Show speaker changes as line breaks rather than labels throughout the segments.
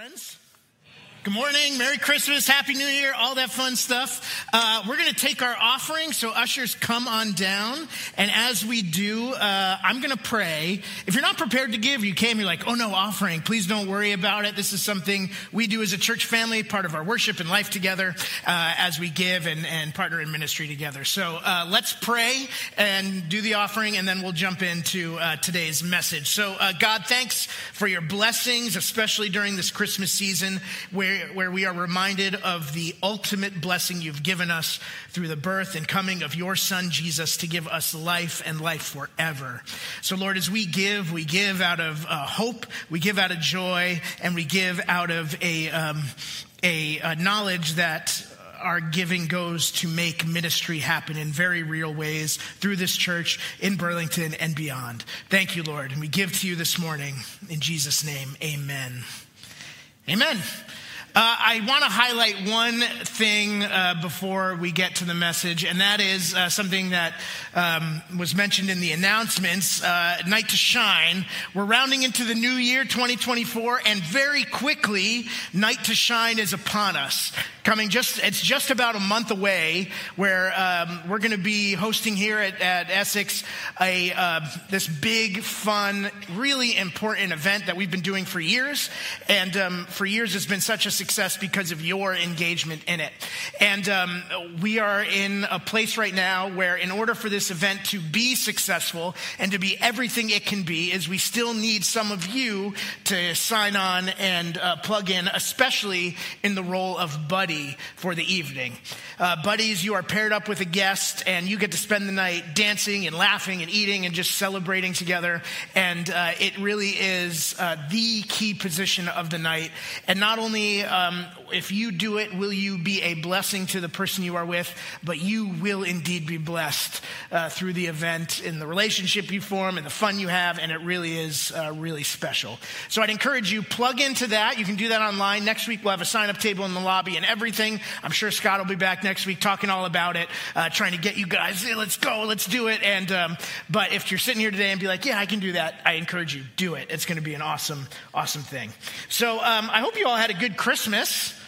friends. Good morning, Merry Christmas, Happy New Year, all that fun stuff. Uh, we're going to take our offering, so ushers come on down. And as we do, uh, I'm going to pray. If you're not prepared to give, you came, you're like, oh no, offering, please don't worry about it. This is something we do as a church family, part of our worship and life together uh, as we give and, and, partner in ministry together. So uh, let's pray and do the offering, and then we'll jump into uh, today's message. So, uh, God, thanks for your blessings, especially during this Christmas season where where, where we are reminded of the ultimate blessing you've given us through the birth and coming of your son, Jesus, to give us life and life forever. So, Lord, as we give, we give out of uh, hope, we give out of joy, and we give out of a, um, a, a knowledge that our giving goes to make ministry happen in very real ways through this church in Burlington and beyond. Thank you, Lord. And we give to you this morning in Jesus' name. Amen. Amen. Uh, I want to highlight one thing uh, before we get to the message, and that is uh, something that um, was mentioned in the announcements. Night to Shine. We're rounding into the new year, 2024, and very quickly, Night to Shine is upon us. Coming just it's just about a month away where um, we're going to be hosting here at, at essex a uh, this big fun really important event that we've been doing for years. And um, for years it's been such a success because of your engagement in it and um, we are in a place right now where in order for this event to be successful and to be everything it can be is we still need some of you to sign on and uh, plug in especially in the role of buddy for the evening. Uh, buddies, you are paired up with a guest and you get to spend the night dancing and laughing and eating and just celebrating together. And uh, it really is uh, the key position of the night. And not only um, if you do it, will you be a blessing to the person you are with, but you will indeed be blessed uh, through the event in the relationship you form and the fun you have. And it really is uh, really special. So I'd encourage you, plug into that. You can do that online. Next week, we'll have a sign up table in the lobby and everything. I'm sure Scott will be back next week talking all about it, uh, trying to get you guys, hey, let's go, let's do it. And, um, but if you're sitting here today and be like, yeah, I can do that, I encourage you, do it. It's going to be an awesome, awesome thing. So um, I hope you all had a good Christmas.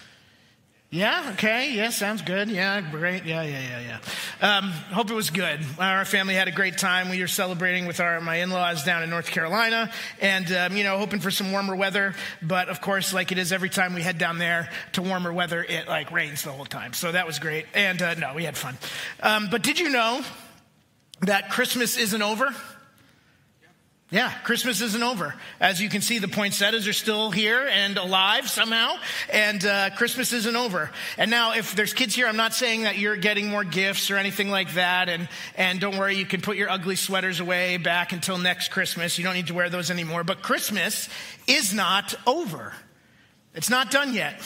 Yeah, okay, yeah, sounds good. Yeah, great. Yeah, yeah, yeah, yeah. Um, hope it was good. Our family had a great time. We were celebrating with our my in laws down in North Carolina and, um, you know, hoping for some warmer weather. But of course, like it is every time we head down there to warmer weather, it like rains the whole time. So that was great. And uh, no, we had fun. Um, but did you know that Christmas isn't over? Yeah, Christmas isn't over. As you can see, the poinsettias are still here and alive somehow, and uh, Christmas isn't over. And now, if there's kids here, I'm not saying that you're getting more gifts or anything like that. And, and don't worry, you can put your ugly sweaters away back until next Christmas. You don't need to wear those anymore. But Christmas is not over, it's not done yet.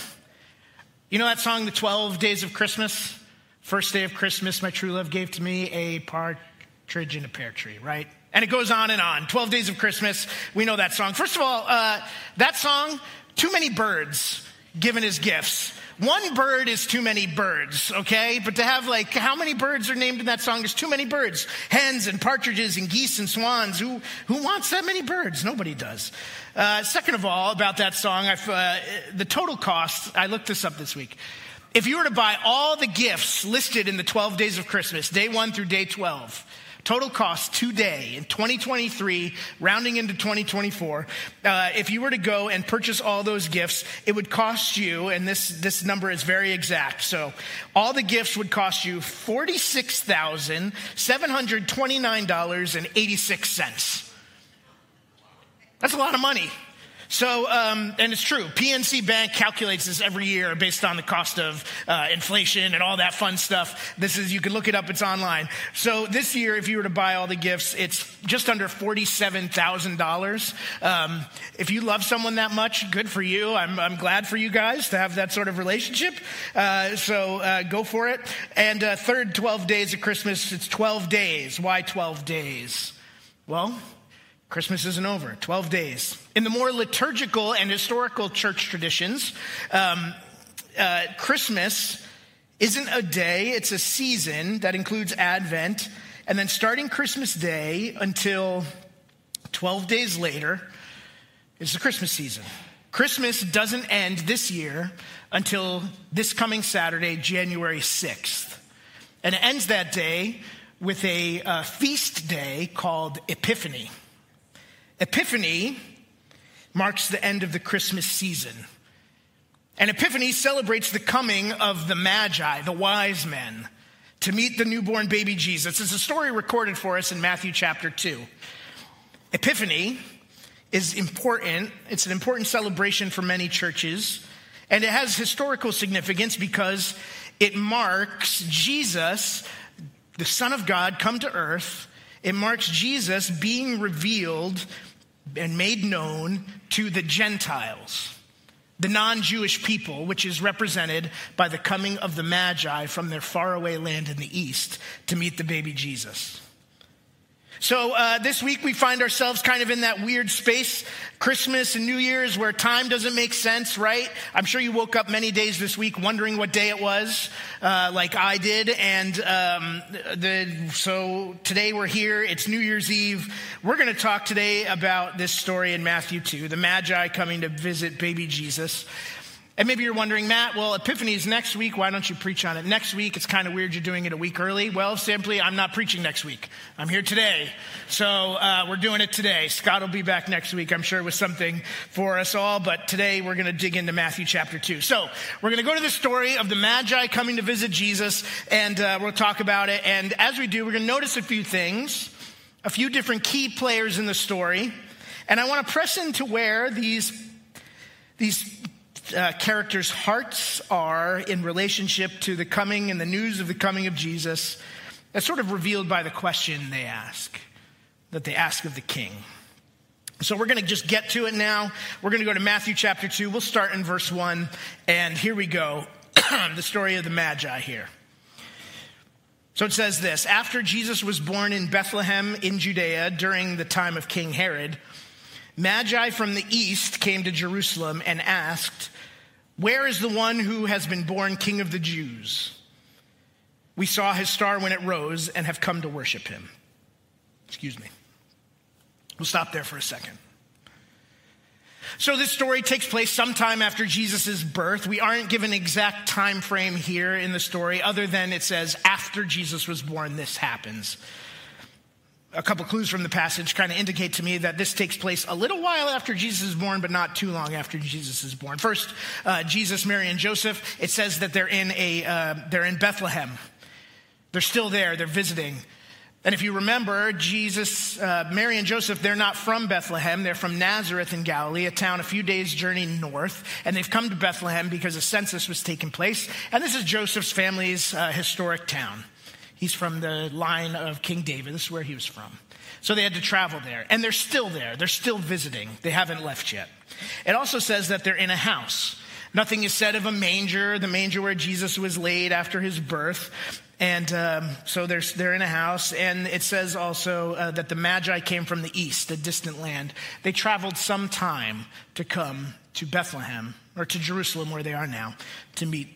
You know that song, The 12 Days of Christmas? First day of Christmas, my true love gave to me a partridge in a pear tree, right? And it goes on and on. 12 Days of Christmas. We know that song. First of all, uh, that song, too many birds given as gifts. One bird is too many birds, okay? But to have like, how many birds are named in that song? is too many birds. Hens and partridges and geese and swans. Who, who wants that many birds? Nobody does. Uh, second of all, about that song, uh, the total cost, I looked this up this week. If you were to buy all the gifts listed in the 12 days of Christmas, day one through day 12, Total cost today in 2023, rounding into 2024, uh, if you were to go and purchase all those gifts, it would cost you, and this, this number is very exact. So all the gifts would cost you $46,729.86. That's a lot of money. So, um, and it's true. PNC Bank calculates this every year based on the cost of uh, inflation and all that fun stuff. This is, you can look it up, it's online. So this year, if you were to buy all the gifts, it's just under $47,000. Um, if you love someone that much, good for you. I'm, I'm glad for you guys to have that sort of relationship. Uh, so uh, go for it. And uh, third 12 days of Christmas, it's 12 days. Why 12 days? Well, Christmas isn't over, 12 days. In the more liturgical and historical church traditions, um, uh, Christmas isn't a day, it's a season that includes Advent. And then starting Christmas Day until 12 days later is the Christmas season. Christmas doesn't end this year until this coming Saturday, January 6th. And it ends that day with a uh, feast day called Epiphany. Epiphany marks the end of the Christmas season. And Epiphany celebrates the coming of the Magi, the wise men, to meet the newborn baby Jesus. It's a story recorded for us in Matthew chapter 2. Epiphany is important. It's an important celebration for many churches. And it has historical significance because it marks Jesus, the Son of God, come to earth. It marks Jesus being revealed and made known to the Gentiles, the non Jewish people, which is represented by the coming of the Magi from their faraway land in the east to meet the baby Jesus. So uh, this week we find ourselves kind of in that weird space, Christmas and New Year's, where time doesn't make sense, right? I'm sure you woke up many days this week wondering what day it was, uh, like I did. And um, the, so today we're here. It's New Year's Eve. We're going to talk today about this story in Matthew 2, the Magi coming to visit baby Jesus. And maybe you're wondering, Matt, well, Epiphany is next week. Why don't you preach on it next week? It's kind of weird you're doing it a week early. Well, simply, I'm not preaching next week. I'm here today. So uh, we're doing it today. Scott will be back next week, I'm sure, with something for us all. But today we're going to dig into Matthew chapter 2. So we're going to go to the story of the Magi coming to visit Jesus, and uh, we'll talk about it. And as we do, we're going to notice a few things, a few different key players in the story. And I want to press into where these these uh, characters' hearts are in relationship to the coming and the news of the coming of Jesus. That's sort of revealed by the question they ask, that they ask of the king. So we're going to just get to it now. We're going to go to Matthew chapter 2. We'll start in verse 1. And here we go the story of the Magi here. So it says this After Jesus was born in Bethlehem in Judea during the time of King Herod, Magi from the east came to Jerusalem and asked, where is the one who has been born King of the Jews? We saw his star when it rose and have come to worship him. Excuse me. We'll stop there for a second. So this story takes place sometime after Jesus' birth. We aren't given exact time frame here in the story, other than it says after Jesus was born, this happens a couple clues from the passage kind of indicate to me that this takes place a little while after Jesus is born, but not too long after Jesus is born. First, uh, Jesus, Mary, and Joseph. It says that they're in a uh, they're in Bethlehem. They're still there. They're visiting. And if you remember, Jesus, uh, Mary, and Joseph, they're not from Bethlehem. They're from Nazareth in Galilee, a town a few days' journey north. And they've come to Bethlehem because a census was taking place. And this is Joseph's family's uh, historic town. He's from the line of King David. This is where he was from. So they had to travel there. And they're still there. They're still visiting. They haven't left yet. It also says that they're in a house. Nothing is said of a manger, the manger where Jesus was laid after his birth. And um, so they're, they're in a house. And it says also uh, that the Magi came from the east, a distant land. They traveled some time to come to Bethlehem, or to Jerusalem, where they are now, to meet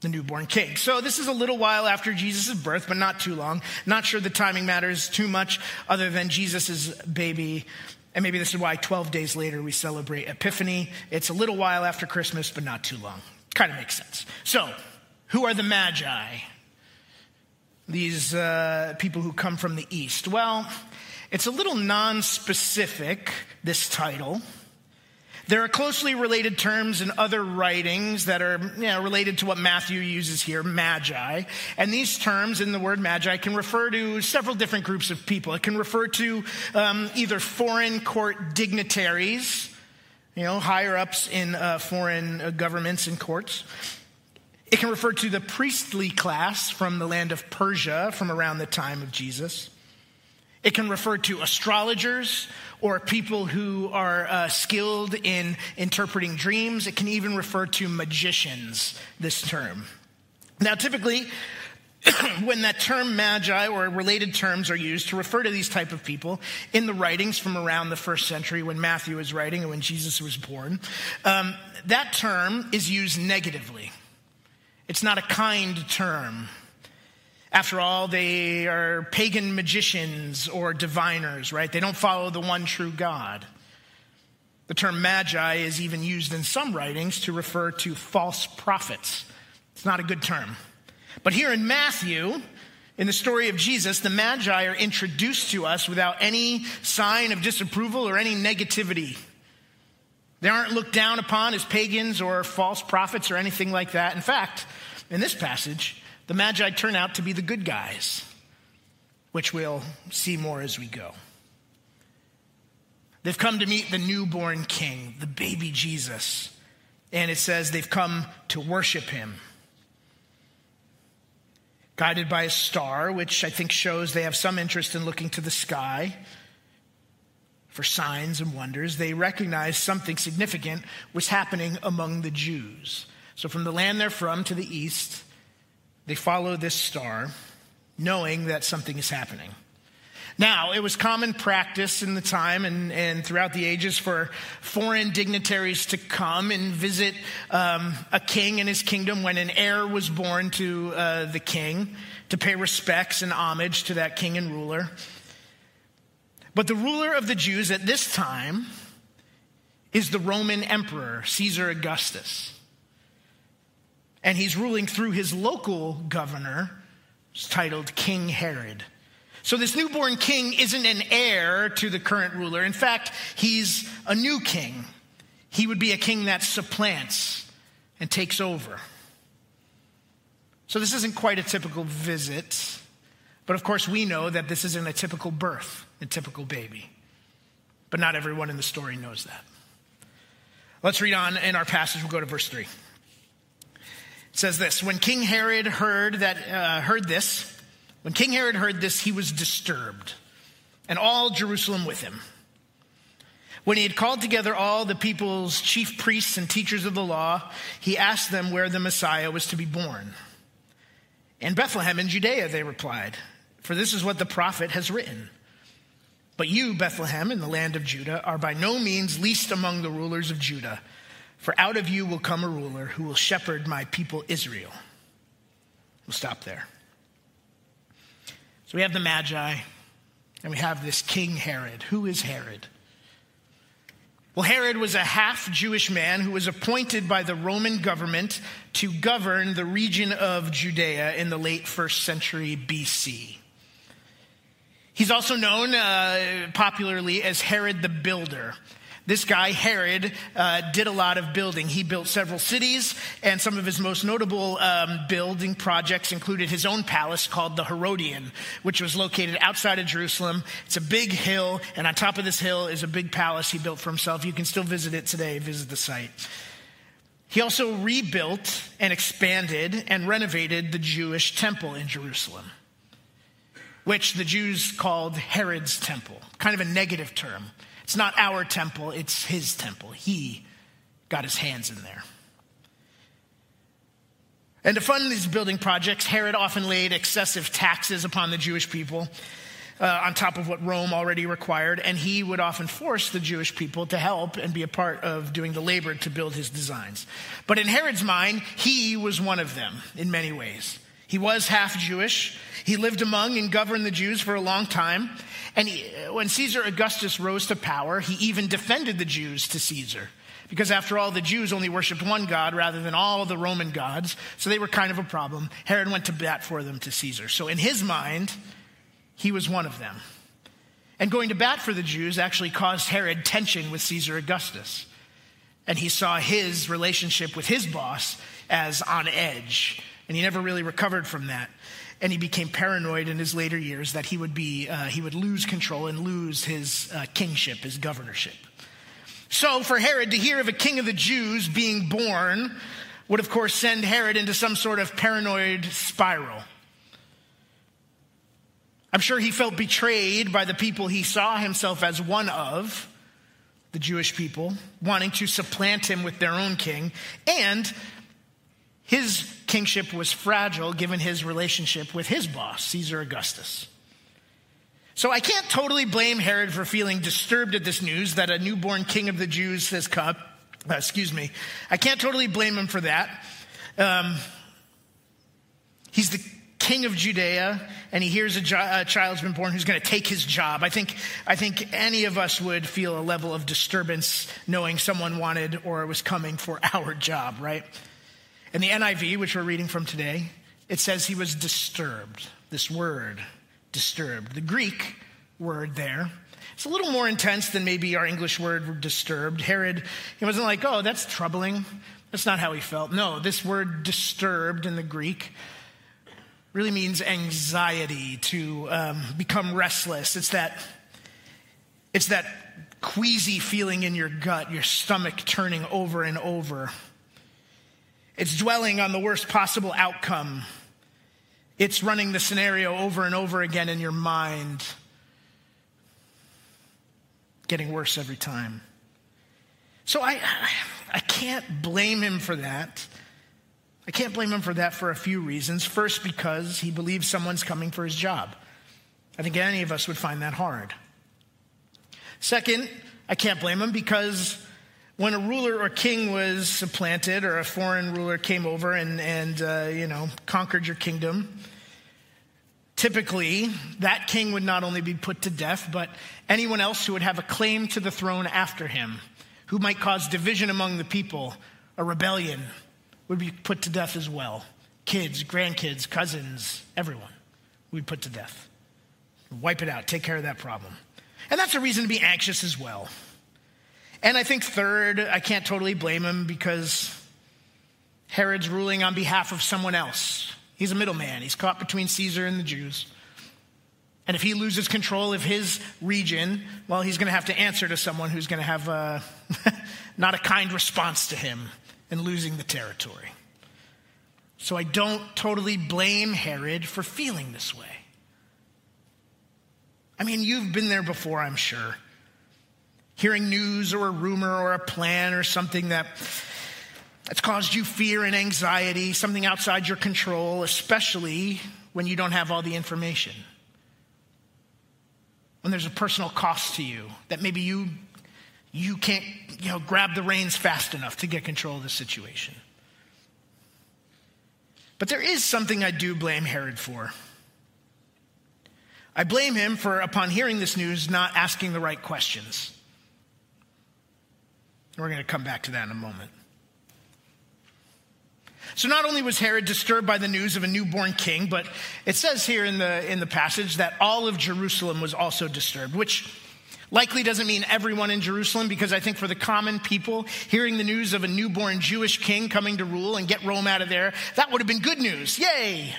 the newborn king. So this is a little while after Jesus' birth, but not too long. Not sure the timing matters too much other than Jesus' baby. And maybe this is why 12 days later we celebrate Epiphany. It's a little while after Christmas, but not too long. Kind of makes sense. So, who are the Magi? These uh, people who come from the East. Well, it's a little non specific, this title. There are closely related terms in other writings that are you know, related to what Matthew uses here, magi. And these terms in the word magi can refer to several different groups of people. It can refer to um, either foreign court dignitaries, you know, higher ups in uh, foreign uh, governments and courts. It can refer to the priestly class from the land of Persia from around the time of Jesus. It can refer to astrologers or people who are uh, skilled in interpreting dreams. It can even refer to magicians, this term. Now, typically, when that term magi or related terms are used to refer to these type of people in the writings from around the first century when matthew was writing and when jesus was born um, that term is used negatively it's not a kind term after all, they are pagan magicians or diviners, right? They don't follow the one true God. The term magi is even used in some writings to refer to false prophets. It's not a good term. But here in Matthew, in the story of Jesus, the Magi are introduced to us without any sign of disapproval or any negativity. They aren't looked down upon as pagans or false prophets or anything like that. In fact, in this passage, the Magi turn out to be the good guys, which we'll see more as we go. They've come to meet the newborn king, the baby Jesus. And it says they've come to worship him. Guided by a star, which I think shows they have some interest in looking to the sky for signs and wonders, they recognize something significant was happening among the Jews. So, from the land they're from to the east, they follow this star, knowing that something is happening. Now, it was common practice in the time and, and throughout the ages for foreign dignitaries to come and visit um, a king and his kingdom when an heir was born to uh, the king, to pay respects and homage to that king and ruler. But the ruler of the Jews at this time is the Roman emperor, Caesar Augustus. And he's ruling through his local governor, titled King Herod. So, this newborn king isn't an heir to the current ruler. In fact, he's a new king. He would be a king that supplants and takes over. So, this isn't quite a typical visit. But of course, we know that this isn't a typical birth, a typical baby. But not everyone in the story knows that. Let's read on in our passage. We'll go to verse 3. Says this When King Herod heard, that, uh, heard this, when King Herod heard this, he was disturbed, and all Jerusalem with him. When he had called together all the people's chief priests and teachers of the law, he asked them where the Messiah was to be born. In Bethlehem in Judea, they replied for this is what the prophet has written. But you, Bethlehem, in the land of Judah, are by no means least among the rulers of Judah, for out of you will come a ruler who will shepherd my people Israel. We'll stop there. So we have the Magi, and we have this King Herod. Who is Herod? Well, Herod was a half Jewish man who was appointed by the Roman government to govern the region of Judea in the late first century BC. He's also known uh, popularly as Herod the Builder. This guy, Herod, uh, did a lot of building. He built several cities, and some of his most notable um, building projects included his own palace called the Herodian, which was located outside of Jerusalem. It's a big hill, and on top of this hill is a big palace he built for himself. You can still visit it today, visit the site. He also rebuilt and expanded and renovated the Jewish temple in Jerusalem which the Jews called Herod's temple, kind of a negative term. It's not our temple, it's his temple. He got his hands in there. And to fund these building projects, Herod often laid excessive taxes upon the Jewish people. Uh, on top of what Rome already required, and he would often force the Jewish people to help and be a part of doing the labor to build his designs. But in Herod's mind, he was one of them in many ways. He was half Jewish. He lived among and governed the Jews for a long time. And he, when Caesar Augustus rose to power, he even defended the Jews to Caesar. Because after all, the Jews only worshiped one God rather than all the Roman gods. So they were kind of a problem. Herod went to bat for them to Caesar. So in his mind, he was one of them. And going to bat for the Jews actually caused Herod tension with Caesar Augustus. And he saw his relationship with his boss as on edge and he never really recovered from that. And he became paranoid in his later years that he would be uh, he would lose control and lose his uh, kingship, his governorship. So for Herod to hear of a king of the Jews being born would of course send Herod into some sort of paranoid spiral. I'm sure he felt betrayed by the people he saw himself as one of, the Jewish people, wanting to supplant him with their own king, and his kingship was fragile given his relationship with his boss, Caesar Augustus. So I can't totally blame Herod for feeling disturbed at this news that a newborn king of the Jews has come. Uh, excuse me. I can't totally blame him for that. Um, he's the king of Judea and he hears a, jo- a child's been born who's going to take his job. I think, I think any of us would feel a level of disturbance knowing someone wanted or was coming for our job, right? In the NIV, which we're reading from today, it says he was disturbed. This word, disturbed. The Greek word there it's a little more intense than maybe our English word disturbed. Herod, he wasn't like, oh, that's troubling. That's not how he felt. No, this word disturbed in the Greek really means anxiety, to um, become restless. It's that, it's that queasy feeling in your gut, your stomach turning over and over. It's dwelling on the worst possible outcome. It's running the scenario over and over again in your mind getting worse every time. So I, I can't blame him for that. I can't blame him for that for a few reasons. First, because he believes someone's coming for his job. I think any of us would find that hard. Second, I can't blame him because when a ruler or king was supplanted or a foreign ruler came over and, and uh, you know, conquered your kingdom, Typically, that king would not only be put to death, but anyone else who would have a claim to the throne after him, who might cause division among the people, a rebellion, would be put to death as well. Kids, grandkids, cousins, everyone would be put to death. Wipe it out, take care of that problem. And that's a reason to be anxious as well. And I think, third, I can't totally blame him because Herod's ruling on behalf of someone else He's a middleman. He's caught between Caesar and the Jews. And if he loses control of his region, well, he's going to have to answer to someone who's going to have uh, a, not a kind response to him in losing the territory. So I don't totally blame Herod for feeling this way. I mean, you've been there before, I'm sure. Hearing news or a rumor or a plan or something that it's caused you fear and anxiety, something outside your control, especially when you don't have all the information. When there's a personal cost to you that maybe you, you can't you know, grab the reins fast enough to get control of the situation. But there is something I do blame Herod for. I blame him for, upon hearing this news, not asking the right questions. We're going to come back to that in a moment. So not only was Herod disturbed by the news of a newborn king, but it says here in the, in the passage that all of Jerusalem was also disturbed, which likely doesn't mean everyone in Jerusalem, because I think for the common people, hearing the news of a newborn Jewish king coming to rule and get Rome out of there, that would have been good news. Yay!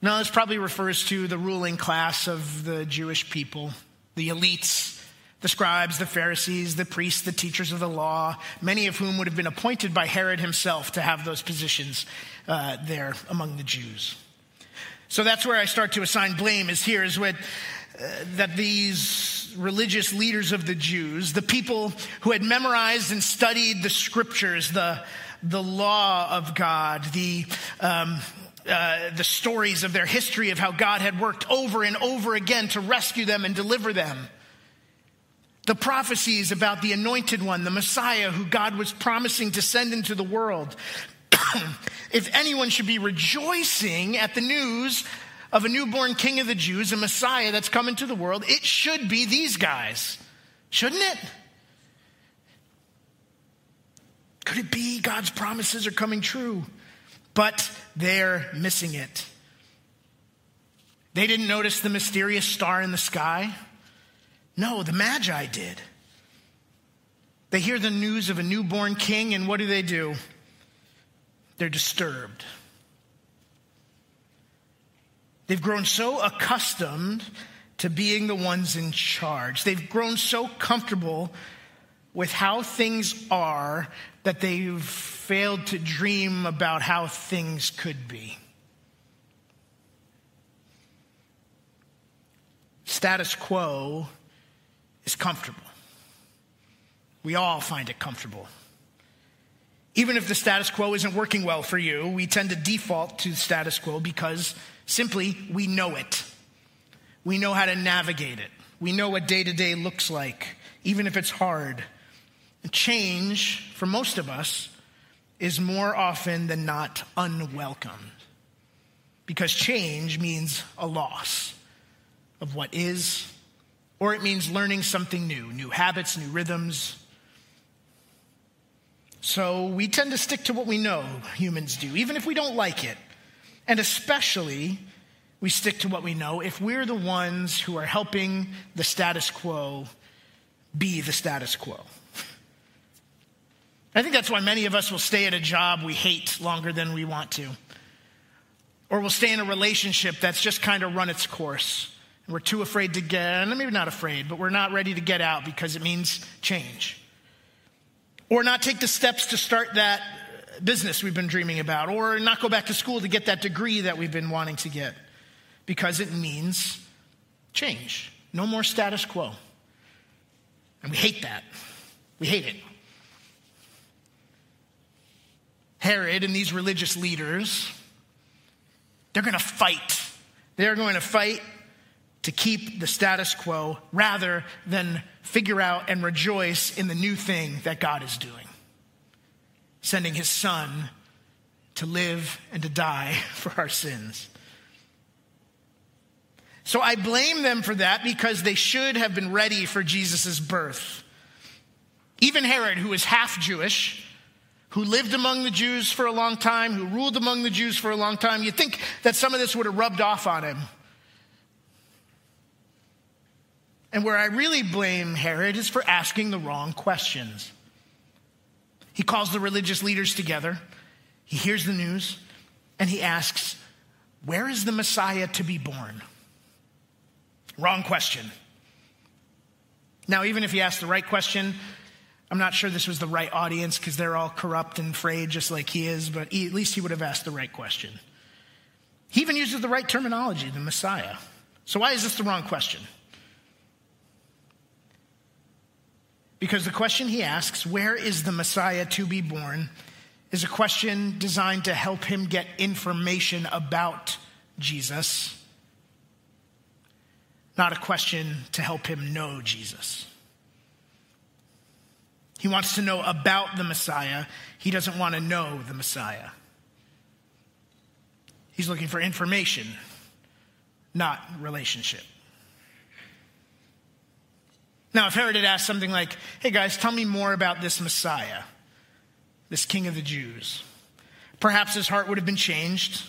No, this probably refers to the ruling class of the Jewish people, the elites the scribes, the Pharisees, the priests, the teachers of the law, many of whom would have been appointed by Herod himself to have those positions uh, there among the Jews. So that's where I start to assign blame is here is what, uh, that these religious leaders of the Jews, the people who had memorized and studied the scriptures, the, the law of God, the, um, uh, the stories of their history of how God had worked over and over again to rescue them and deliver them the prophecies about the anointed one, the Messiah who God was promising to send into the world. if anyone should be rejoicing at the news of a newborn king of the Jews, a Messiah that's come into the world, it should be these guys, shouldn't it? Could it be God's promises are coming true? But they're missing it. They didn't notice the mysterious star in the sky. No, the Magi did. They hear the news of a newborn king, and what do they do? They're disturbed. They've grown so accustomed to being the ones in charge. They've grown so comfortable with how things are that they've failed to dream about how things could be. Status quo is comfortable. We all find it comfortable. Even if the status quo isn't working well for you, we tend to default to the status quo because simply we know it. We know how to navigate it. We know what day to day looks like, even if it's hard. Change, for most of us, is more often than not unwelcome because change means a loss of what is, or it means learning something new, new habits, new rhythms. So we tend to stick to what we know humans do, even if we don't like it. And especially, we stick to what we know if we're the ones who are helping the status quo be the status quo. I think that's why many of us will stay at a job we hate longer than we want to. Or we'll stay in a relationship that's just kind of run its course. We're too afraid to get, maybe not afraid, but we're not ready to get out because it means change. Or not take the steps to start that business we've been dreaming about. Or not go back to school to get that degree that we've been wanting to get because it means change. No more status quo. And we hate that. We hate it. Herod and these religious leaders, they're going to fight. They're going to fight to keep the status quo rather than figure out and rejoice in the new thing that God is doing sending his son to live and to die for our sins. So I blame them for that because they should have been ready for Jesus' birth. Even Herod, who was half Jewish, who lived among the Jews for a long time, who ruled among the Jews for a long time, you'd think that some of this would have rubbed off on him. And where I really blame Herod is for asking the wrong questions. He calls the religious leaders together, he hears the news, and he asks, Where is the Messiah to be born? Wrong question. Now, even if he asked the right question, I'm not sure this was the right audience because they're all corrupt and frayed just like he is, but he, at least he would have asked the right question. He even uses the right terminology, the Messiah. So, why is this the wrong question? Because the question he asks, where is the Messiah to be born, is a question designed to help him get information about Jesus not a question to help him know Jesus. He wants to know about the Messiah. He doesn't want to know the Messiah. He's looking for information, not relationship. Now, if Herod had asked something like, hey guys, tell me more about this Messiah, this King of the Jews, perhaps his heart would have been changed.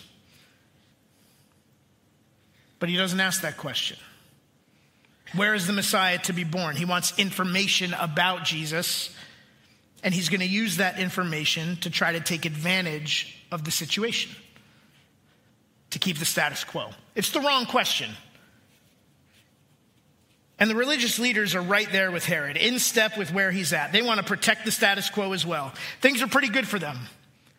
But he doesn't ask that question. Where is the Messiah to be born? He wants information about Jesus, and he's going to use that information to try to take advantage of the situation, to keep the status quo. It's the wrong question. And the religious leaders are right there with Herod, in step with where he's at. They want to protect the status quo as well. Things are pretty good for them.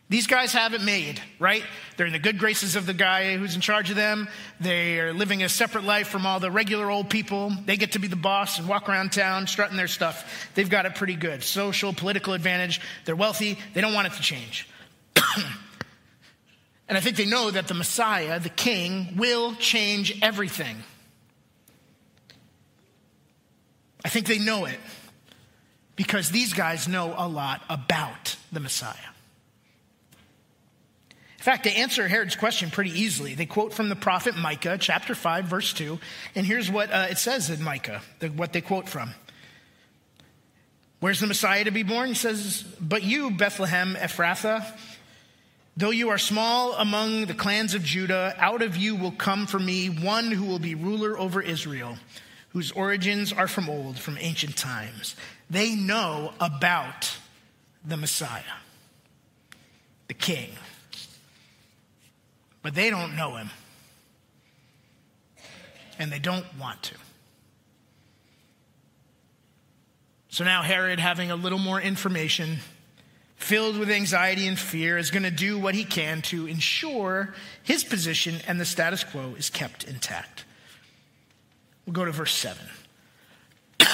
These guys have it made, right? They're in the good graces of the guy who's in charge of them. They are living a separate life from all the regular old people. They get to be the boss and walk around town strutting their stuff. They've got it pretty good. Social, political advantage. They're wealthy. They don't want it to change. and I think they know that the Messiah, the king, will change everything. I think they know it because these guys know a lot about the Messiah In fact, they answer Herod's question pretty easily. They quote from the prophet Micah, chapter 5, verse 2. And here's what uh, it says in Micah, the, what they quote from. Where's the Messiah to be born? He says, But you, Bethlehem Ephrathah, though you are small among the clans of Judah, out of you will come for me one who will be ruler over Israel, whose origins are from old, from ancient times. They know about the Messiah, the King but they don't know him. And they don't want to. So now Herod, having a little more information, filled with anxiety and fear, is going to do what he can to ensure his position and the status quo is kept intact. We'll go to verse 7.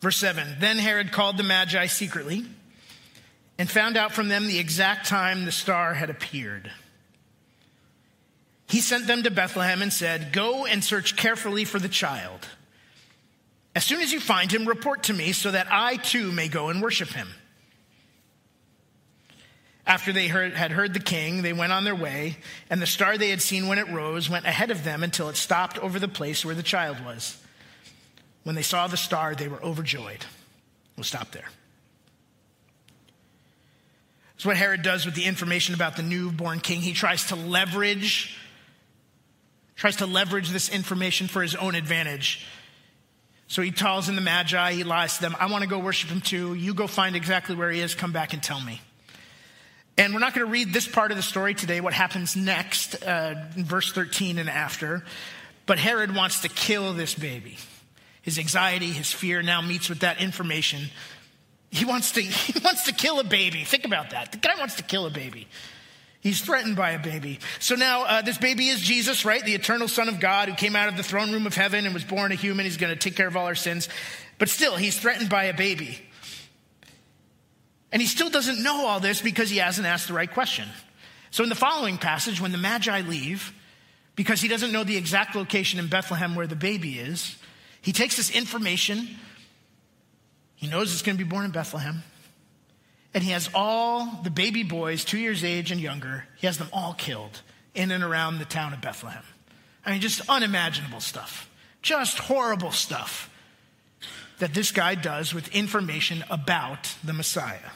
verse 7 Then Herod called the Magi secretly and found out from them the exact time the star had appeared. He sent them to Bethlehem and said, Go and search carefully for the child. As soon as you find him, report to me so that I too may go and worship him. After they heard, had heard the king, they went on their way, and the star they had seen when it rose went ahead of them until it stopped over the place where the child was. When they saw the star, they were overjoyed. We'll stop there. That's what Herod does with the information about the newborn king. He tries to leverage tries to leverage this information for his own advantage. So he tells in the Magi, he lies to them, I want to go worship him too. You go find exactly where he is, come back and tell me. And we're not going to read this part of the story today, what happens next, uh, verse 13 and after. But Herod wants to kill this baby. His anxiety, his fear now meets with that information. He wants to, he wants to kill a baby. Think about that. The guy wants to kill a baby. He's threatened by a baby. So now uh, this baby is Jesus, right? The eternal Son of God who came out of the throne room of heaven and was born a human. He's going to take care of all our sins. But still, he's threatened by a baby. And he still doesn't know all this because he hasn't asked the right question. So in the following passage, when the Magi leave, because he doesn't know the exact location in Bethlehem where the baby is, he takes this information. He knows it's going to be born in Bethlehem and he has all the baby boys, two years age and younger, he has them all killed in and around the town of Bethlehem. I mean, just unimaginable stuff, just horrible stuff that this guy does with information about the Messiah.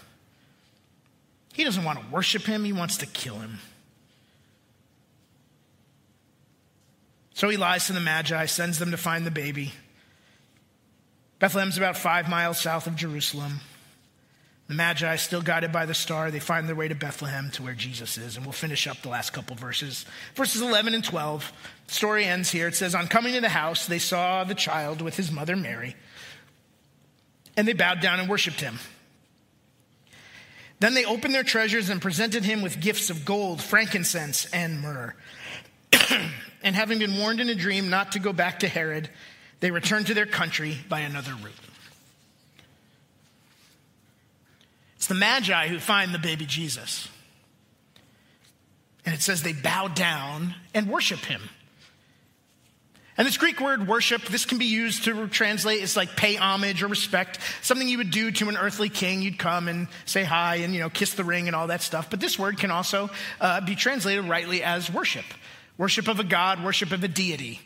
He doesn't want to worship him, he wants to kill him. So he lies to the Magi, sends them to find the baby. Bethlehem's about five miles south of Jerusalem. The Magi, still guided by the star, they find their way to Bethlehem to where Jesus is. And we'll finish up the last couple verses. Verses 11 and 12. The story ends here. It says, On coming to the house, they saw the child with his mother Mary, and they bowed down and worshiped him. Then they opened their treasures and presented him with gifts of gold, frankincense, and myrrh. and having been warned in a dream not to go back to Herod, they returned to their country by another route. It's the Magi who find the baby Jesus. And it says they bow down and worship him. And this Greek word worship, this can be used to translate as like pay homage or respect, something you would do to an earthly king. You'd come and say hi and, you know, kiss the ring and all that stuff. But this word can also uh, be translated rightly as worship worship of a god, worship of a deity.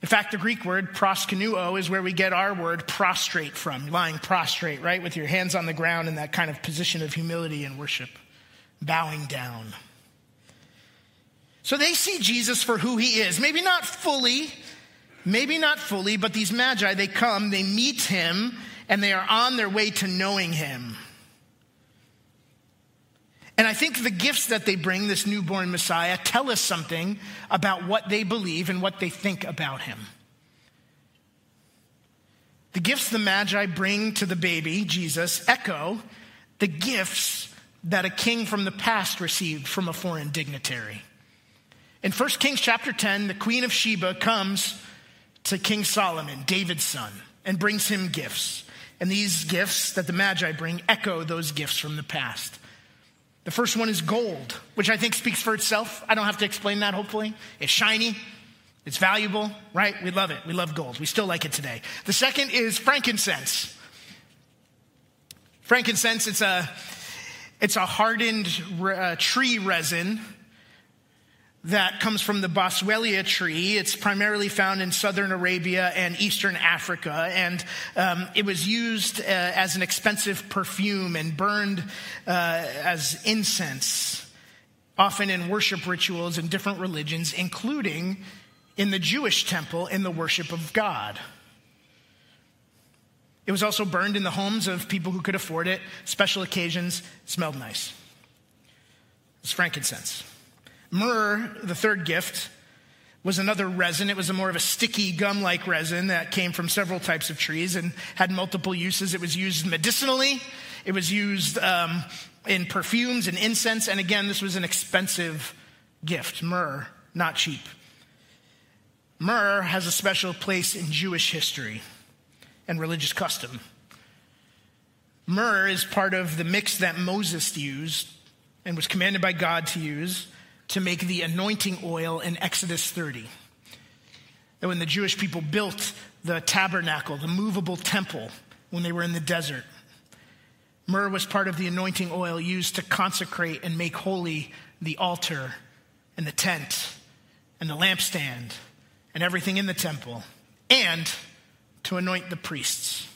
In fact, the Greek word proskuneo is where we get our word prostrate from, lying prostrate, right? With your hands on the ground in that kind of position of humility and worship, bowing down. So they see Jesus for who he is. Maybe not fully, maybe not fully, but these magi, they come, they meet him, and they are on their way to knowing him. And I think the gifts that they bring, this newborn Messiah, tell us something about what they believe and what they think about him. The gifts the Magi bring to the baby, Jesus, echo the gifts that a king from the past received from a foreign dignitary. In 1 Kings chapter 10, the queen of Sheba comes to King Solomon, David's son, and brings him gifts. And these gifts that the Magi bring echo those gifts from the past. The first one is gold, which I think speaks for itself. I don't have to explain that, hopefully. It's shiny, it's valuable, right? We love it. We love gold. We still like it today. The second is frankincense. Frankincense, it's a, it's a hardened uh, tree resin that comes from the boswellia tree. It's primarily found in southern Arabia and eastern Africa, and um, it was used uh, as an expensive perfume and burned uh, as incense, often in worship rituals in different religions, including in the Jewish temple in the worship of God. It was also burned in the homes of people who could afford it, special occasions, smelled nice. It's frankincense. Myrrh, the third gift, was another resin. It was a more of a sticky gum like resin that came from several types of trees and had multiple uses. It was used medicinally, it was used um, in perfumes and incense. And again, this was an expensive gift. Myrrh, not cheap. Myrrh has a special place in Jewish history and religious custom. Myrrh is part of the mix that Moses used and was commanded by God to use to make the anointing oil in Exodus 30. That when the Jewish people built the tabernacle, the movable temple, when they were in the desert, Myrrh was part of the anointing oil used to consecrate and make holy the altar and the tent and the lampstand and everything in the temple, and to anoint the priests,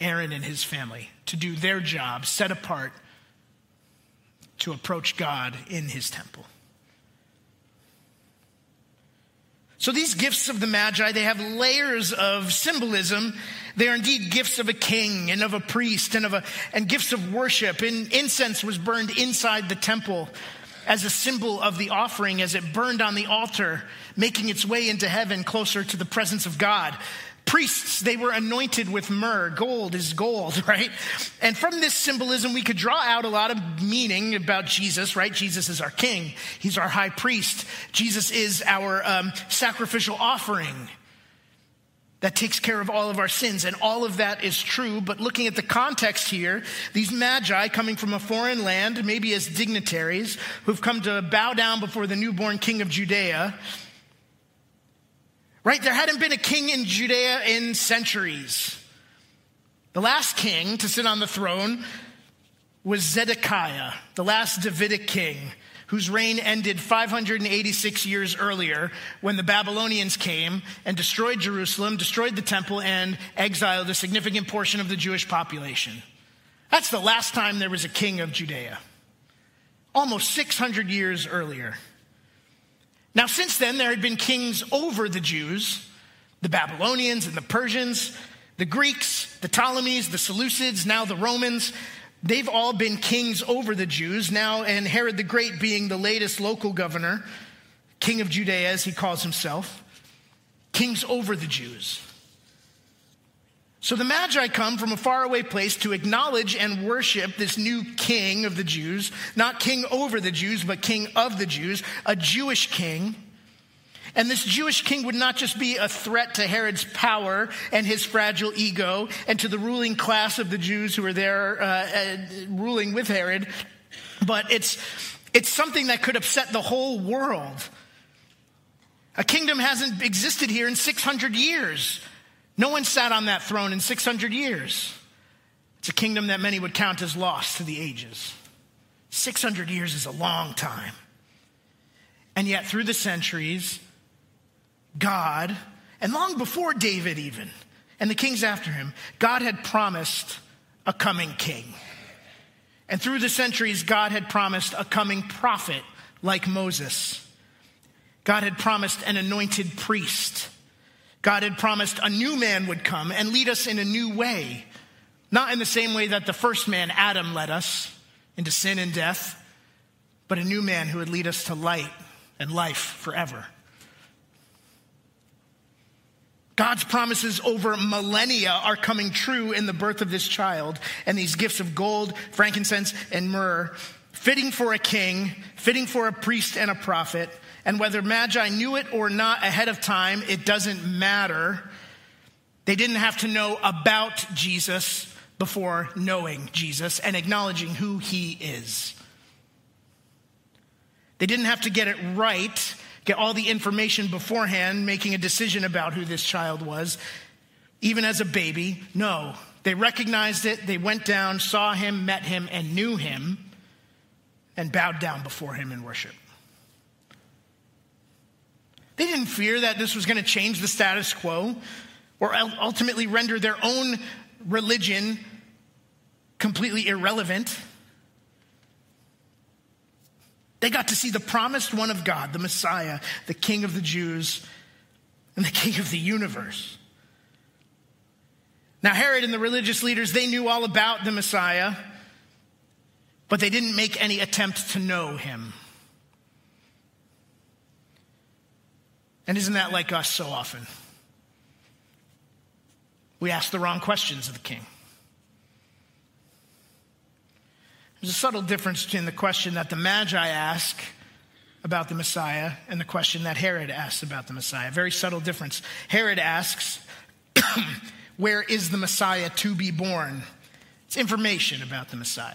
Aaron and his family, to do their job set apart to approach God in his temple. So these gifts of the Magi, they have layers of symbolism. They are indeed gifts of a king and of a priest and of a, and gifts of worship. And incense was burned inside the temple as a symbol of the offering as it burned on the altar, making its way into heaven closer to the presence of God. Priests, they were anointed with myrrh. Gold is gold, right? And from this symbolism, we could draw out a lot of meaning about Jesus, right? Jesus is our king. He's our high priest. Jesus is our um, sacrificial offering that takes care of all of our sins. And all of that is true. But looking at the context here, these magi coming from a foreign land, maybe as dignitaries, who've come to bow down before the newborn king of Judea, Right? There hadn't been a king in Judea in centuries. The last king to sit on the throne was Zedekiah, the last Davidic king, whose reign ended 586 years earlier when the Babylonians came and destroyed Jerusalem, destroyed the temple, and exiled a significant portion of the Jewish population. That's the last time there was a king of Judea, almost 600 years earlier. Now, since then, there had been kings over the Jews the Babylonians and the Persians, the Greeks, the Ptolemies, the Seleucids, now the Romans. They've all been kings over the Jews now, and Herod the Great being the latest local governor, king of Judea, as he calls himself, kings over the Jews. So the Magi come from a faraway place to acknowledge and worship this new king of the Jews, not king over the Jews, but king of the Jews, a Jewish king. And this Jewish king would not just be a threat to Herod's power and his fragile ego and to the ruling class of the Jews who were there uh, uh, ruling with Herod, but it's, it's something that could upset the whole world. A kingdom hasn't existed here in 600 years. No one sat on that throne in 600 years. It's a kingdom that many would count as lost to the ages. 600 years is a long time. And yet, through the centuries, God, and long before David even, and the kings after him, God had promised a coming king. And through the centuries, God had promised a coming prophet like Moses. God had promised an anointed priest. God had promised a new man would come and lead us in a new way, not in the same way that the first man, Adam, led us into sin and death, but a new man who would lead us to light and life forever. God's promises over millennia are coming true in the birth of this child and these gifts of gold, frankincense, and myrrh, fitting for a king, fitting for a priest and a prophet, and whether Magi knew it or not ahead of time, it doesn't matter. They didn't have to know about Jesus before knowing Jesus and acknowledging who he is. They didn't have to get it right, get all the information beforehand, making a decision about who this child was, even as a baby. No, they recognized it, they went down, saw him, met him, and knew him, and bowed down before him in worship. They didn't fear that this was going to change the status quo or ultimately render their own religion completely irrelevant. They got to see the promised one of God, the Messiah, the King of the Jews, and the King of the universe. Now, Herod and the religious leaders, they knew all about the Messiah, but they didn't make any attempt to know him. And isn't that like us so often? We ask the wrong questions of the king. There's a subtle difference between the question that the Magi ask about the Messiah and the question that Herod asks about the Messiah. Very subtle difference. Herod asks, Where is the Messiah to be born? It's information about the Messiah.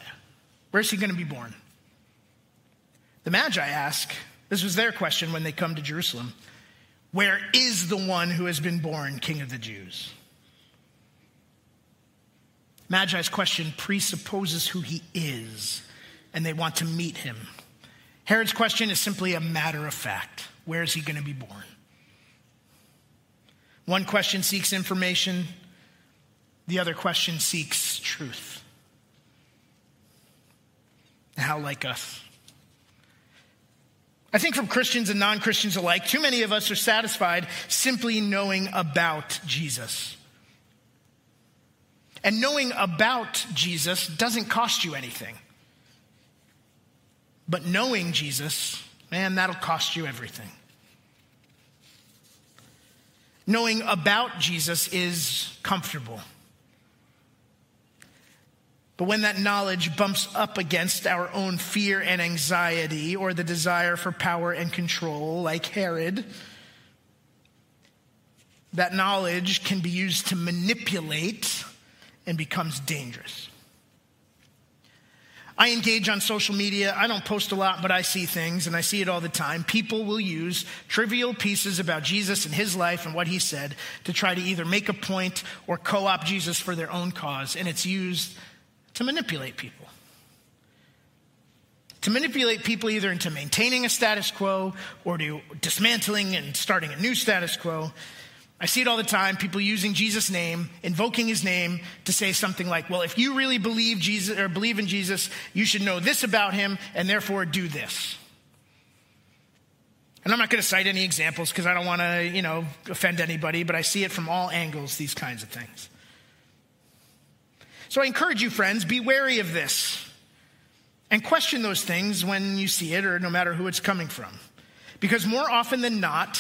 Where's he going to be born? The Magi ask, this was their question when they come to Jerusalem where is the one who has been born King of the Jews? Magi's question presupposes who he is, and they want to meet him. Herod's question is simply a matter of fact where is he going to be born? One question seeks information, the other question seeks truth. How like us? I think from Christians and non Christians alike, too many of us are satisfied simply knowing about Jesus. And knowing about Jesus doesn't cost you anything. But knowing Jesus, man, that'll cost you everything. Knowing about Jesus is comfortable. But when that knowledge bumps up against our own fear and anxiety or the desire for power and control, like Herod, that knowledge can be used to manipulate and becomes dangerous. I engage on social media. I don't post a lot, but I see things and I see it all the time. People will use trivial pieces about Jesus and his life and what he said to try to either make a point or co opt Jesus for their own cause, and it's used to manipulate people. To manipulate people either into maintaining a status quo or to dismantling and starting a new status quo. I see it all the time people using Jesus' name, invoking his name to say something like, well, if you really believe Jesus or believe in Jesus, you should know this about him and therefore do this. And I'm not going to cite any examples because I don't want to, you know, offend anybody, but I see it from all angles, these kinds of things. So I encourage you, friends, be wary of this and question those things when you see it or no matter who it's coming from. Because more often than not,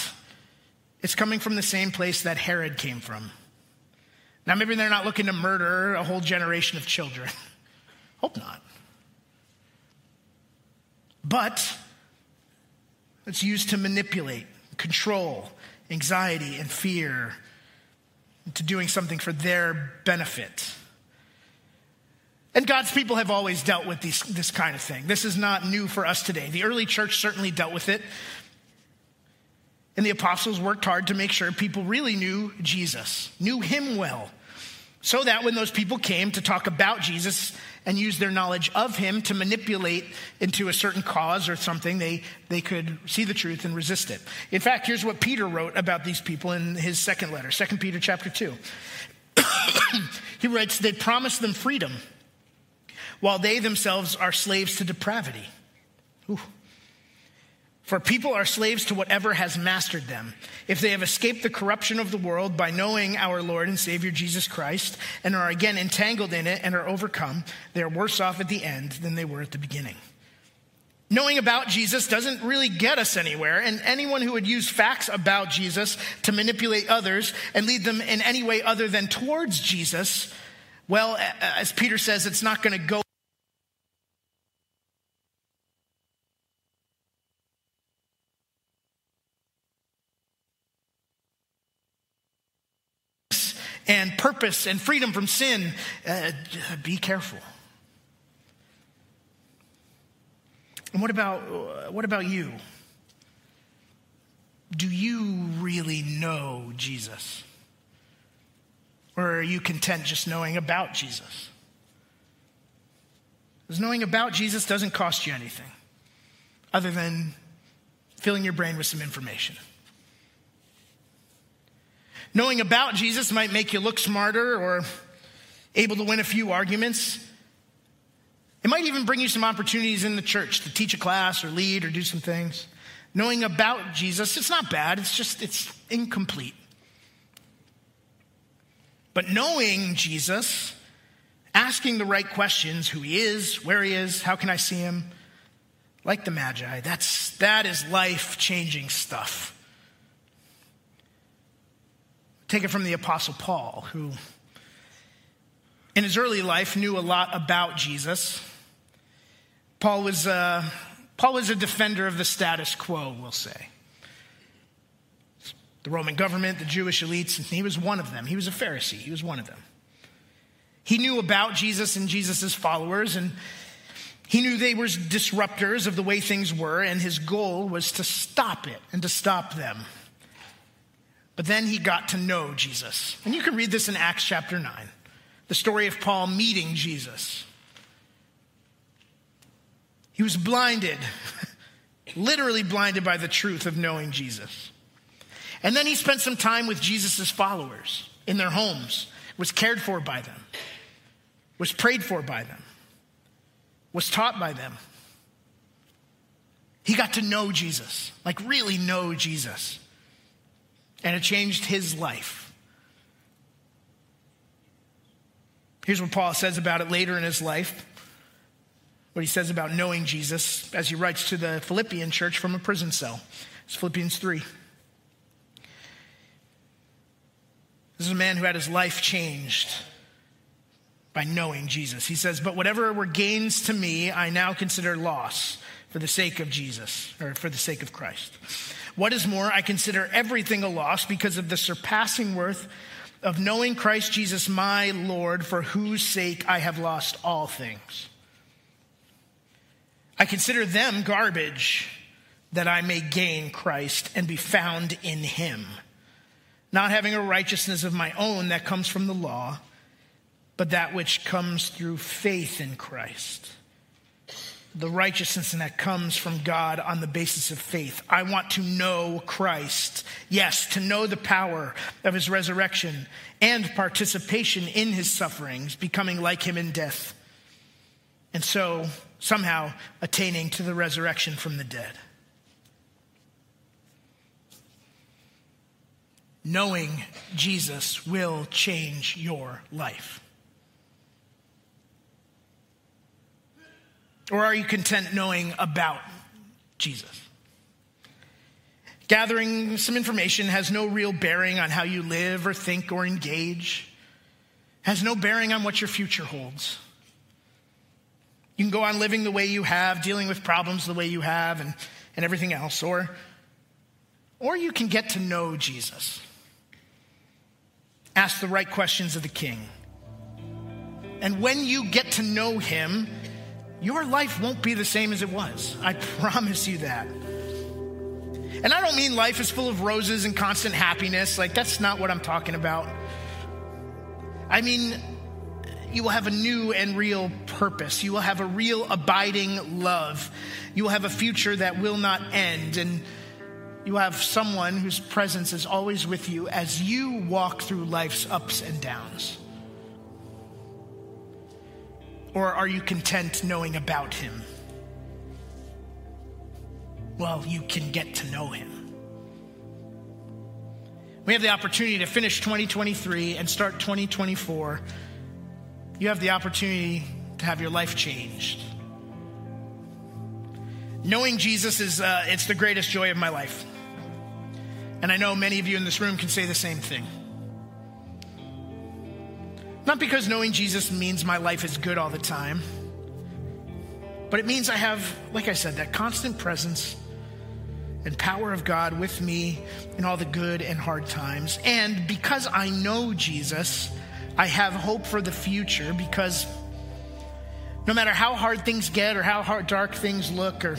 it's coming from the same place that Herod came from. Now, maybe they're not looking to murder a whole generation of children. Hope not. But it's used to manipulate, control, anxiety, and fear into doing something for their benefit. And God's people have always dealt with these, this kind of thing. This is not new for us today. The early church certainly dealt with it. And the apostles worked hard to make sure people really knew Jesus, knew him well, so that when those people came to talk about Jesus and use their knowledge of him to manipulate into a certain cause or something, they, they could see the truth and resist it. In fact, here's what Peter wrote about these people in his second letter, 2 Peter chapter 2. he writes, They promised them freedom while they themselves are slaves to depravity. Ooh. For people are slaves to whatever has mastered them. If they have escaped the corruption of the world by knowing our Lord and Savior Jesus Christ and are again entangled in it and are overcome, they are worse off at the end than they were at the beginning. Knowing about Jesus doesn't really get us anywhere, and anyone who would use facts about Jesus to manipulate others and lead them in any way other than towards Jesus, well, as Peter says, it's not going to go and purpose and freedom from sin, uh, be careful. And what about, uh, what about you? Do you really know Jesus? Or are you content just knowing about Jesus? Because knowing about Jesus doesn't cost you anything other than filling your brain with some information. Knowing about Jesus might make you look smarter or able to win a few arguments. It might even bring you some opportunities in the church to teach a class or lead or do some things. Knowing about Jesus, it's not bad, it's just, it's incomplete. But knowing Jesus, asking the right questions, who he is, where he is, how can I see him, like the Magi, that's, that is life changing stuff. Take it from the Apostle Paul, who in his early life knew a lot about Jesus. Paul was, uh, Paul was a defender of the status quo, we'll say. The Roman government, the Jewish elites, he was one of them. He was a Pharisee, he was one of them. He knew about Jesus and Jesus' followers, and he knew they were disruptors of the way things were, and his goal was to stop it and to stop them. But then he got to know Jesus. And you can read this in Acts chapter 9. the story of Paul meeting Jesus. He was blinded, literally blinded by the truth of knowing Jesus. And then he spent some time with Jesus' followers in their homes, was cared for by them, was prayed for by them, was taught by them. He got to know Jesus, like really know Jesus. And it changed his life. Here's what Paul says about it later in his life. What he says about knowing Jesus as he writes to the Philippian church from a prison cell. It's Philippians 3. This is a man who had his life changed by knowing Jesus. He says, But whatever were gains to me, I now consider loss for the sake of Jesus, or for the sake of Christ. What is more, I consider everything a loss because of the surpassing worth of knowing Christ Jesus, my Lord, for whose sake I have lost all things. I consider them garbage that I may gain Christ and be found in him not having a righteousness of my own that comes from the law, but that which comes through faith in Christ. The righteousness that comes from God on the basis of faith. I want to know Christ. Yes, to know the power of his resurrection and participation in his sufferings, becoming like him in death. And so, somehow, attaining to the resurrection from the dead. knowing Jesus will change your life? Or are you content knowing about Jesus? Gathering some information has no real bearing on how you live or think or engage, has no bearing on what your future holds. You can go on living the way you have, dealing with problems the way you have, and, and everything else. Or, or you can get to know Jesus ask the right questions of the king. And when you get to know him, your life won't be the same as it was. I promise you that. And I don't mean life is full of roses and constant happiness. Like, that's not what I'm talking about. I mean, you will have a new and real purpose. You will have a real abiding love. You will have a future that will not end. And you have someone whose presence is always with you as you walk through life's ups and downs? Or are you content knowing about him? Well, you can get to know him. We have the opportunity to finish 2023 and start 2024. You have the opportunity to have your life changed. Knowing Jesus is uh, it's the greatest joy of my life. And I know many of you in this room can say the same thing. Not because knowing Jesus means my life is good all the time, but it means I have, like I said, that constant presence and power of God with me in all the good and hard times. And because I know Jesus, I have hope for the future because no matter how hard things get or how hard, dark things look, or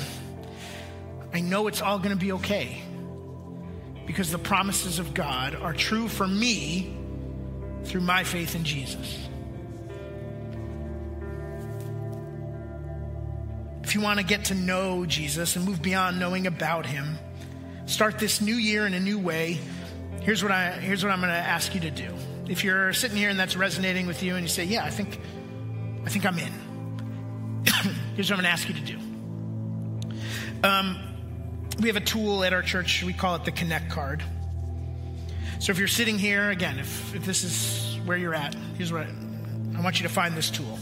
I know it's all going to be okay because the promises of God are true for me through my faith in Jesus. If you want to get to know Jesus and move beyond knowing about him, start this new year in a new way, here's what, I, here's what I'm going to ask you to do. If you're sitting here and that's resonating with you and you say, Yeah, I think, I think I'm in, here's what I'm going to ask you to do. Um, we have a tool at our church, we call it the Connect card. So if you're sitting here, again, if, if this is where you're at, here's what I, want you to find this tool.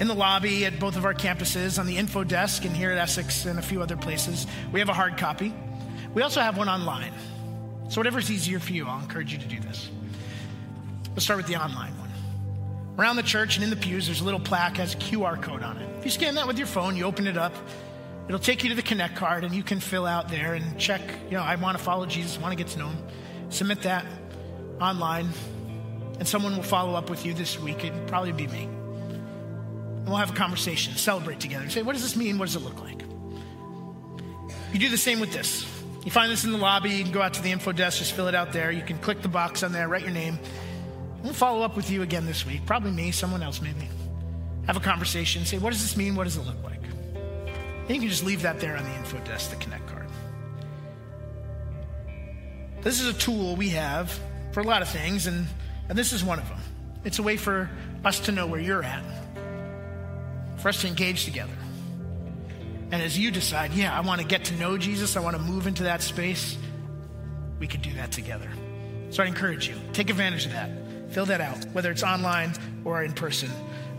In the lobby at both of our campuses, on the info desk, and here at Essex and a few other places, we have a hard copy. We also have one online. So, whatever's easier for you, I'll encourage you to do this. Let's start with the online one. Around the church and in the pews, there's a little plaque has a QR code on it. If you scan that with your phone, you open it up, It'll take you to the Connect card, and you can fill out there and check, you know, I want to follow Jesus, want to get to know him. Submit that online, and someone will follow up with you this week. It'll probably be me. And we'll have a conversation, celebrate together, say, what does this mean? What does it look like? You do the same with this. You find this in the lobby, you can go out to the info desk, just fill it out there. You can click the box on there, write your name, We'll follow up with you again this week. Probably me, someone else maybe. Have a conversation. Say, what does this mean? What does it look like? And you can just leave that there on the info desk, the Connect. This is a tool we have for a lot of things, and, and this is one of them. It's a way for us to know where you're at, for us to engage together. And as you decide, yeah, I want to get to know Jesus, I want to move into that space, we could do that together. So I encourage you, take advantage of that. Fill that out, whether it's online or in person.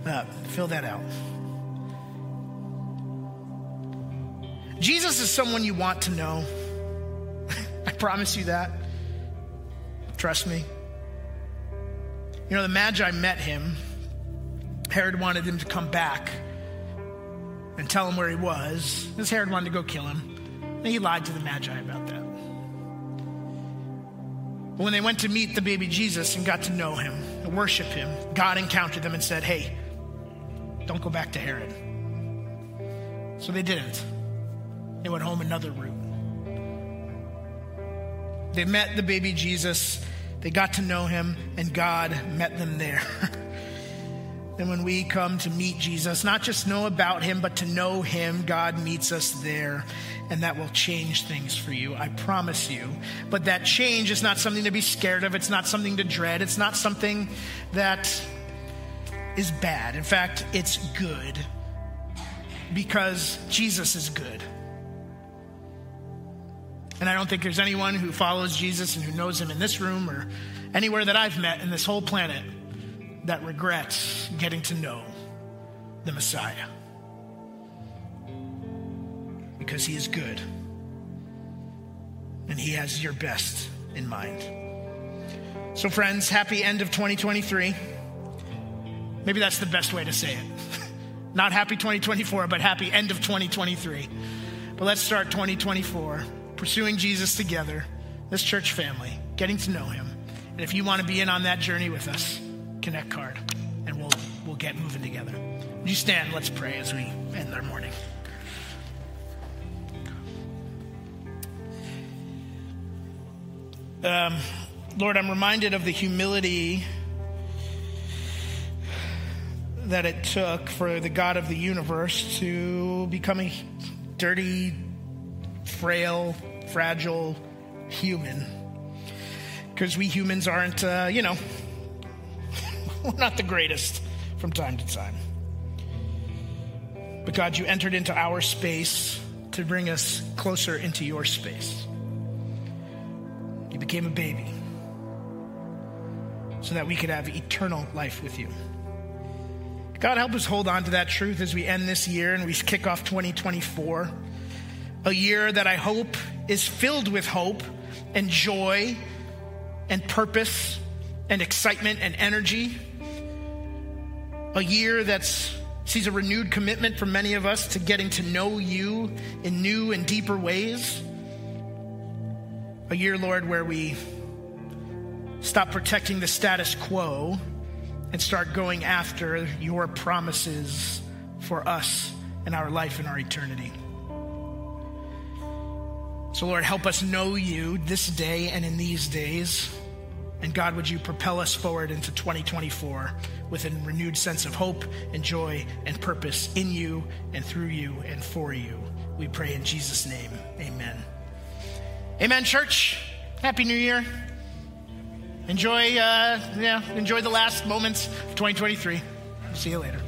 Uh, fill that out. Jesus is someone you want to know. I promise you that. Trust me. You know, the Magi met him. Herod wanted him to come back and tell him where he was, because Herod wanted to go kill him. And he lied to the Magi about that. But when they went to meet the baby Jesus and got to know him and worship him, God encountered them and said, Hey, don't go back to Herod. So they didn't. They went home another route. They met the baby Jesus, they got to know him, and God met them there. and when we come to meet Jesus, not just know about him, but to know him, God meets us there. And that will change things for you, I promise you. But that change is not something to be scared of, it's not something to dread, it's not something that is bad. In fact, it's good because Jesus is good. And I don't think there's anyone who follows Jesus and who knows him in this room or anywhere that I've met in this whole planet that regrets getting to know the Messiah. Because he is good. And he has your best in mind. So, friends, happy end of 2023. Maybe that's the best way to say it. Not happy 2024, but happy end of 2023. But let's start 2024 pursuing Jesus together, this church family, getting to know him. And if you want to be in on that journey with us, connect card and we'll we'll get moving together. Would you stand? Let's pray as we end our morning. Um, Lord, I'm reminded of the humility that it took for the God of the universe to become a dirty, frail, fragile human. Because we humans aren't, uh, you know, we're not the greatest from time to time. But God, you entered into our space to bring us closer into your space. You became a baby so that we could have eternal life with you. God, help us hold on to that truth as we end this year and we kick off 2024. A year that I hope is filled with hope and joy and purpose and excitement and energy. A year that sees a renewed commitment from many of us to getting to know you in new and deeper ways. A year, Lord, where we stop protecting the status quo and start going after your promises for us and our life and our eternity. So, Lord, help us know you this day and in these days. And God, would you propel us forward into 2024 with a renewed sense of hope and joy and purpose in you and through you and for you? We pray in Jesus' name. Amen. Amen, church. Happy New Year. Enjoy, uh, yeah, enjoy the last moments of 2023. See you later.